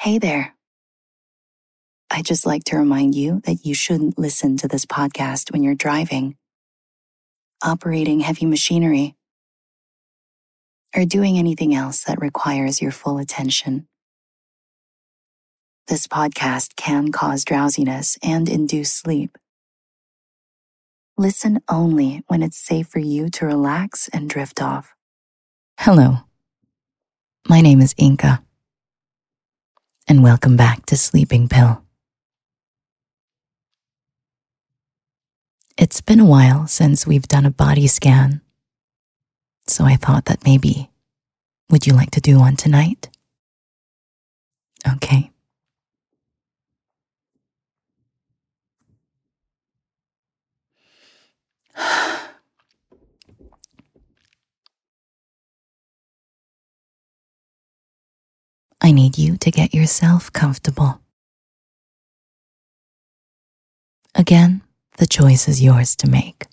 Hey there. I just like to remind you that you shouldn't listen to this podcast when you're driving, operating heavy machinery, or doing anything else that requires your full attention. This podcast can cause drowsiness and induce sleep. Listen only when it's safe for you to relax and drift off. Hello. My name is Inka, and welcome back to Sleeping Pill. It's been a while since we've done a body scan, so I thought that maybe would you like to do one tonight? Okay. I need you to get yourself comfortable. Again, the choice is yours to make.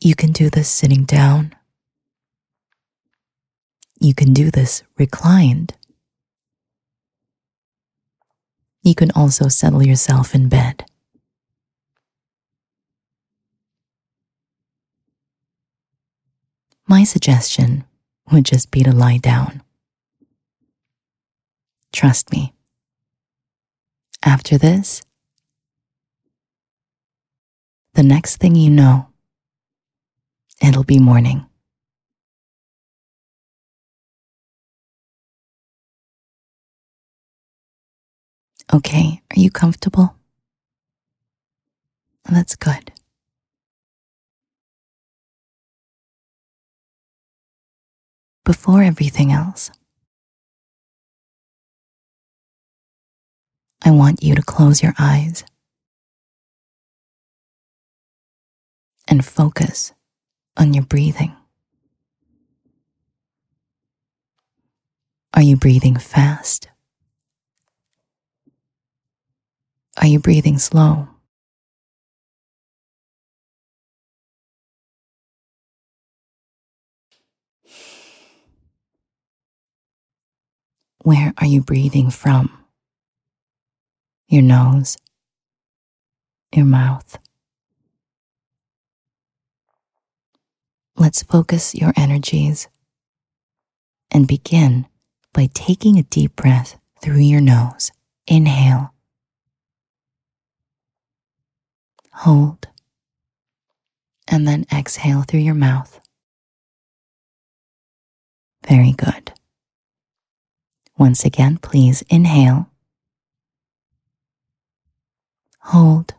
You can do this sitting down. You can do this reclined. You can also settle yourself in bed. My suggestion would just be to lie down. Trust me. After this, the next thing you know, it'll be morning. Okay, are you comfortable? That's good. Before everything else. I want you to close your eyes and focus on your breathing. Are you breathing fast? Are you breathing slow? Where are you breathing from? Your nose, your mouth. Let's focus your energies and begin by taking a deep breath through your nose. Inhale. Hold. And then exhale through your mouth. Very good. Once again, please inhale, hold,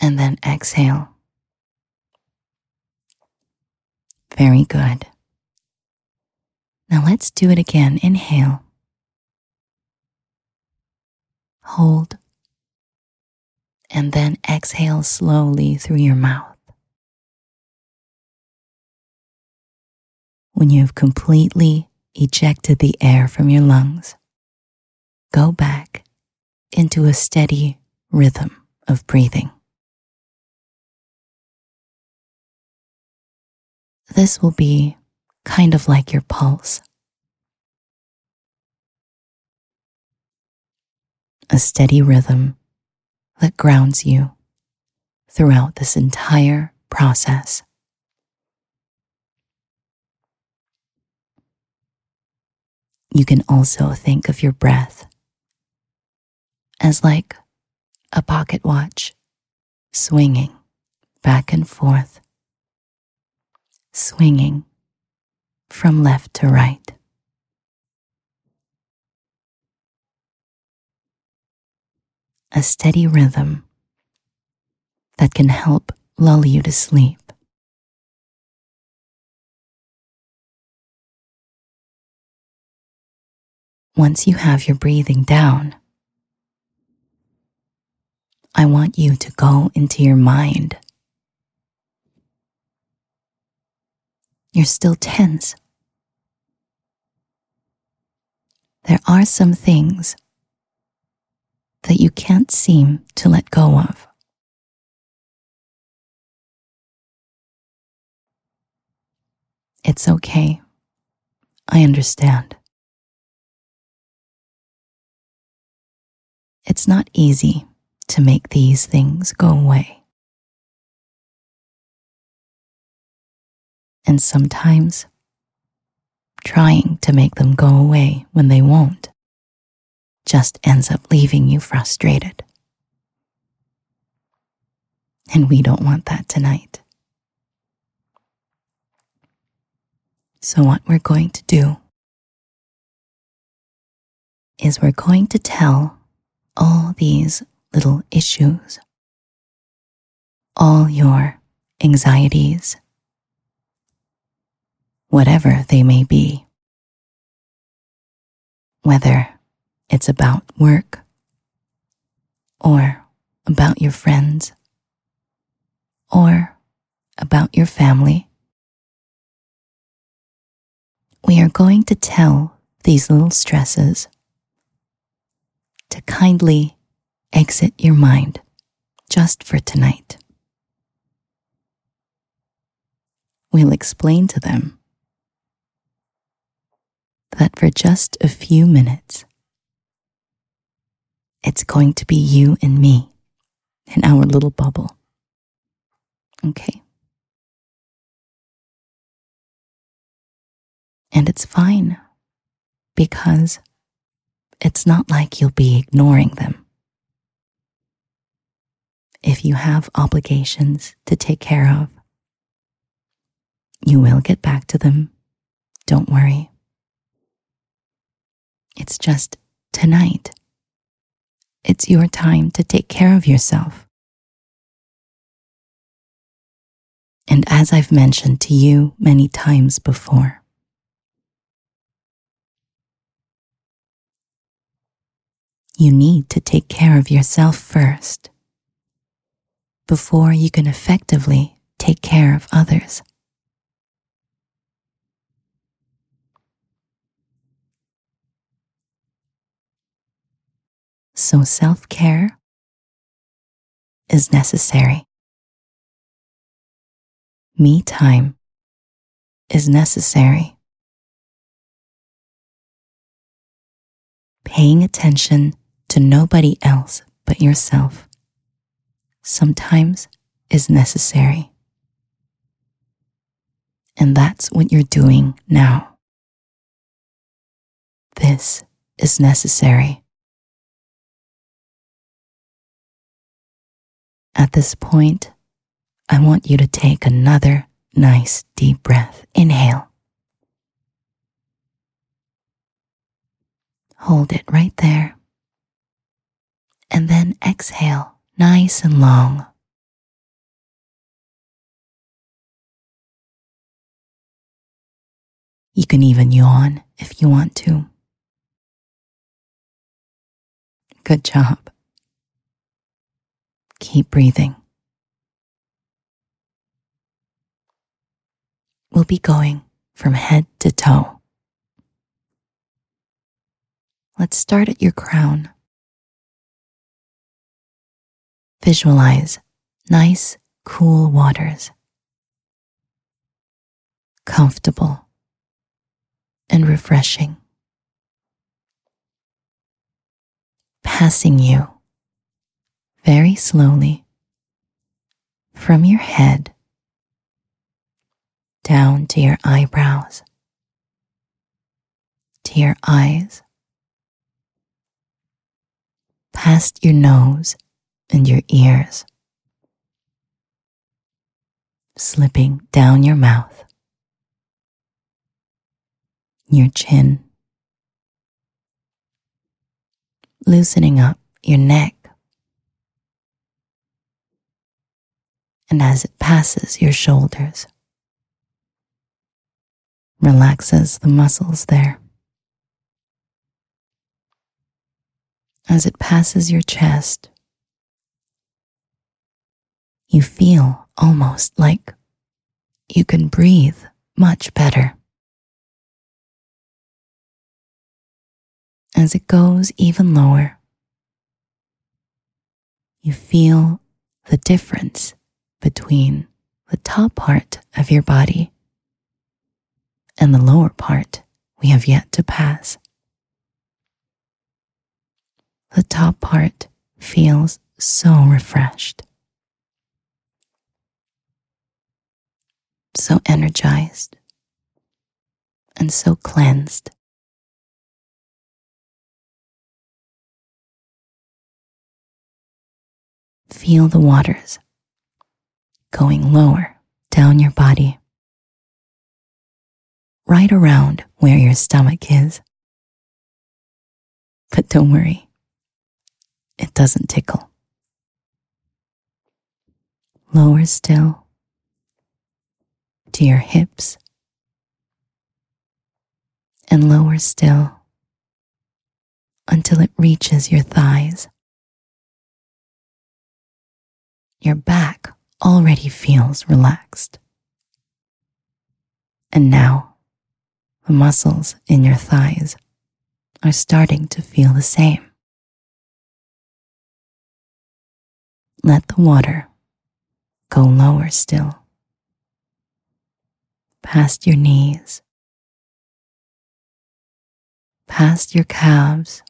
and then exhale. Very good. Now let's do it again. Inhale, hold, and then exhale slowly through your mouth. When you've completely ejected the air from your lungs, go back into a steady rhythm of breathing. This will be kind of like your pulse. A steady rhythm that grounds you throughout this entire process. You can also think of your breath as like a pocket watch swinging back and forth, swinging from left to right. A steady rhythm that can help lull you to sleep. Once you have your breathing down, I want you to go into your mind. You're still tense. There are some things that you can't seem to let go of. It's okay. I understand. It's not easy to make these things go away. And sometimes trying to make them go away when they won't just ends up leaving you frustrated. And we don't want that tonight. So, what we're going to do is we're going to tell all these little issues, all your anxieties, whatever they may be, whether it's about work or about your friends or about your family. We are going to tell these little stresses to kindly exit your mind just for tonight. We'll explain to them that for just a few minutes, it's going to be you and me in our little bubble. Okay. And it's fine because it's not like you'll be ignoring them. If you have obligations to take care of, you will get back to them. Don't worry. It's just tonight. It's your time to take care of yourself. And as I've mentioned to you many times before, you need to take care of yourself first before you can effectively take care of others. So self care is necessary. Me time is necessary. Paying attention to nobody else but yourself sometimes is necessary. And that's what you're doing now. This is necessary. At this point, I want you to take another nice deep breath. Inhale. Hold it right there. And then exhale nice and long. You can even yawn if you want to. Good job. Keep breathing. We'll be going from head to toe. Let's start at your crown. Visualize nice, cool waters. Comfortable and refreshing. Passing you very slowly from your head down to your eyebrows, to your eyes, past your nose and your ears, slipping down your mouth, your chin, loosening up your neck and as it passes your shoulders, relaxes the muscles there. As it passes your chest, you feel almost like you can breathe much better. As it goes even lower, you feel the difference between the top part of your body and the lower part we have yet to pass. The top part feels so refreshed, so energized, and so cleansed. Feel the waters going lower down your body, right around where your stomach is. But don't worry, it doesn't tickle. Lower still to your hips, and lower still until it reaches your thighs. Your back already feels relaxed. And now the muscles in your thighs are starting to feel the same. Let the water go lower still, past your knees, past your calves,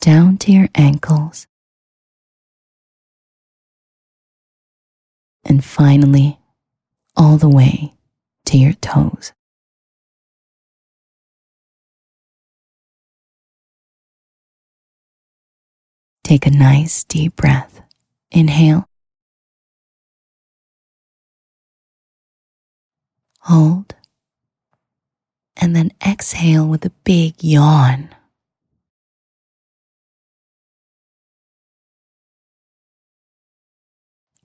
down to your ankles, and finally all the way to your toes. Take a nice deep breath. Inhale. Hold. And then exhale with a big yawn.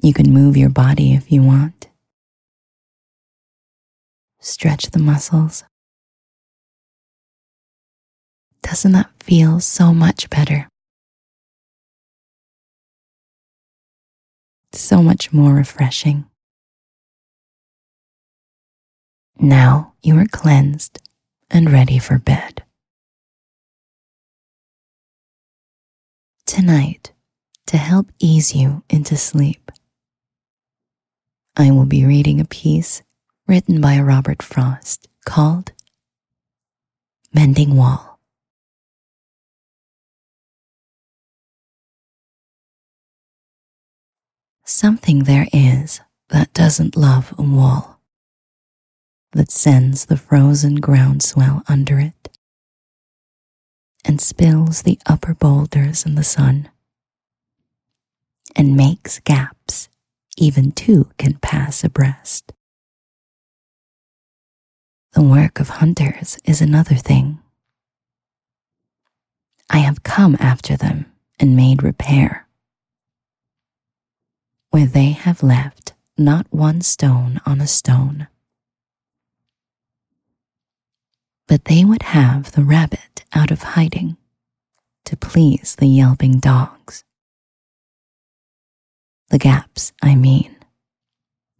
You can move your body if you want. Stretch the muscles. Doesn't that feel so much better? so much more refreshing. Now you are cleansed and ready for bed. Tonight, to help ease you into sleep, I will be reading a piece written by Robert Frost called Mending Wall. Something there is that doesn't love a wall, that sends the frozen groundswell under it and spills the upper boulders in the sun and makes gaps even two can pass abreast. The work of hunters is another thing. I have come after them and made repair where they have left not one stone on a stone. But they would have the rabbit out of hiding to please the yelping dogs. The gaps, I mean.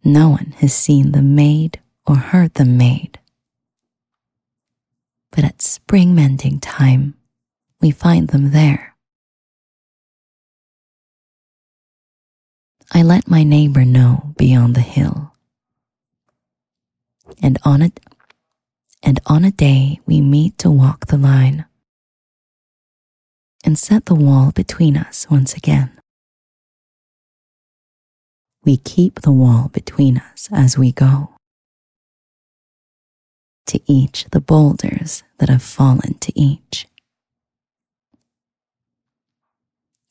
No one has seen them made or heard them made. But at spring mending time, we find them there I let my neighbor know beyond the hill. And on a, and on a day we meet to walk the line and set the wall between us once again. We keep the wall between us as we go. To each the boulders that have fallen to each.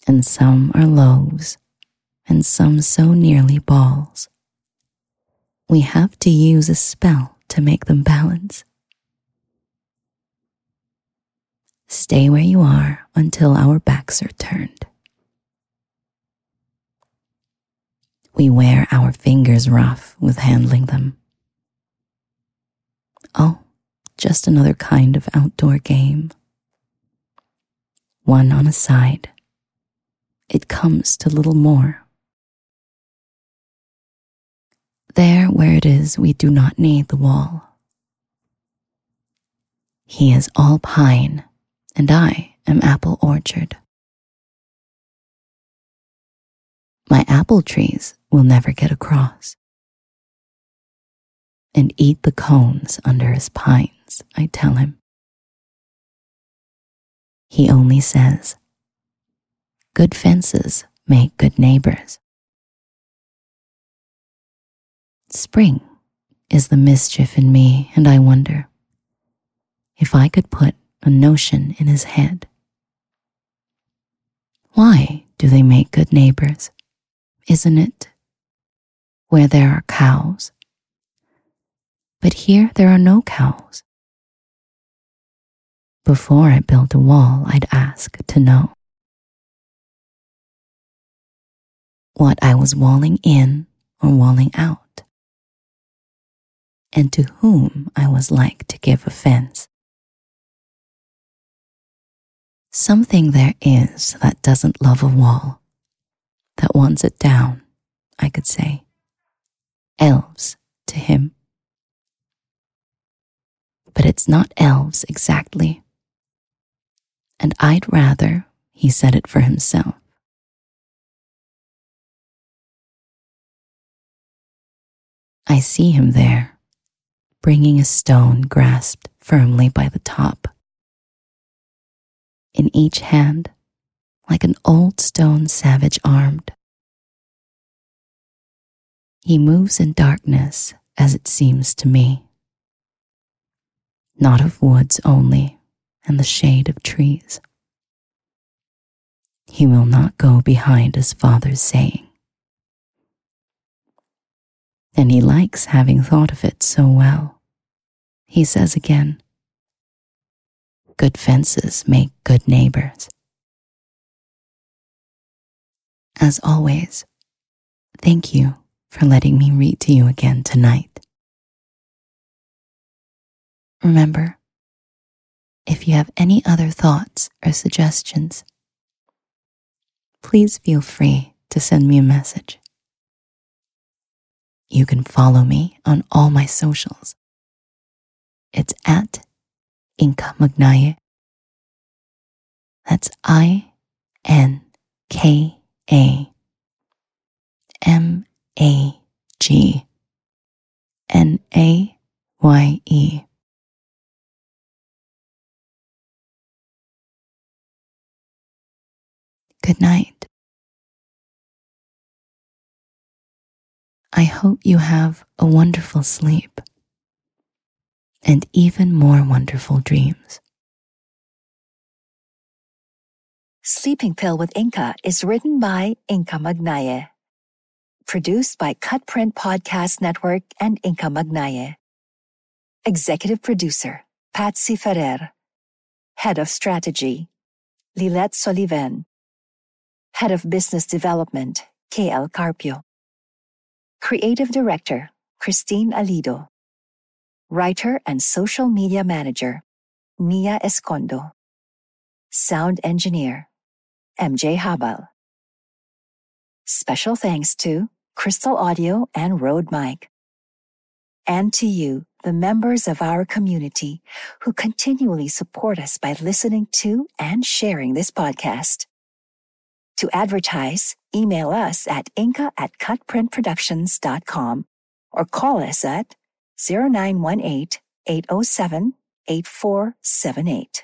And some are loaves and some so nearly balls. We have to use a spell to make them balance. Stay where you are until our backs are turned. We wear our fingers rough with handling them. Oh, just another kind of outdoor game. One on a side. It comes to little more There where it is, we do not need the wall. He is all pine, and I am apple orchard. My apple trees will never get across. And eat the cones under his pines, I tell him. he only says, Good fences make good neighbors. Spring is the mischief in me, and I wonder if I could put a notion in his head. Why do they make good neighbors? Isn't it where there are cows? But here there are no cows. Before I built a wall, I'd ask to know what I was walling in or walling out, and to whom I was like to give offense. Something there is that doesn't love a wall, that wants it down, I could say. Elves to him. But it's not elves exactly. And I'd rather he said it for himself. I see him there, bringing a stone grasped firmly by the top in each hand, like an old stone savage armed. He moves in darkness, as it seems to me, not of woods only and the shade of trees. He will not go behind his father's saying. And he likes having thought of it so well. He says again, Good fences make good neighbors. As always, thank you for letting me read to you again tonight. Remember, if you have any other thoughts or suggestions, please feel free to send me a message. You can follow me on all my socials. It's at Inka Magnaye. That's I N K A M A G N A Y E. Good night. I hope you have a wonderful sleep and even more wonderful dreams. Sleeping Pill with Inka is written by Inka Magnaye. Produced by Cutprint Podcast Network and Inka Magnaye. Executive Producer, Patsy Ferrer. Head of Strategy, Lilette Soliven. Head of Business Development, KL Carpio. Creative Director, Christine Alido. Writer and Social Media Manager, Nia Escondo. Sound Engineer, MJ Habal. Special thanks to Crystal Audio and Rode Mic. And to you, the members of our community who continually support us by listening to and sharing this podcast. To advertise, email us at inka at cutprintproductions.com or call us at 0918 807 8478.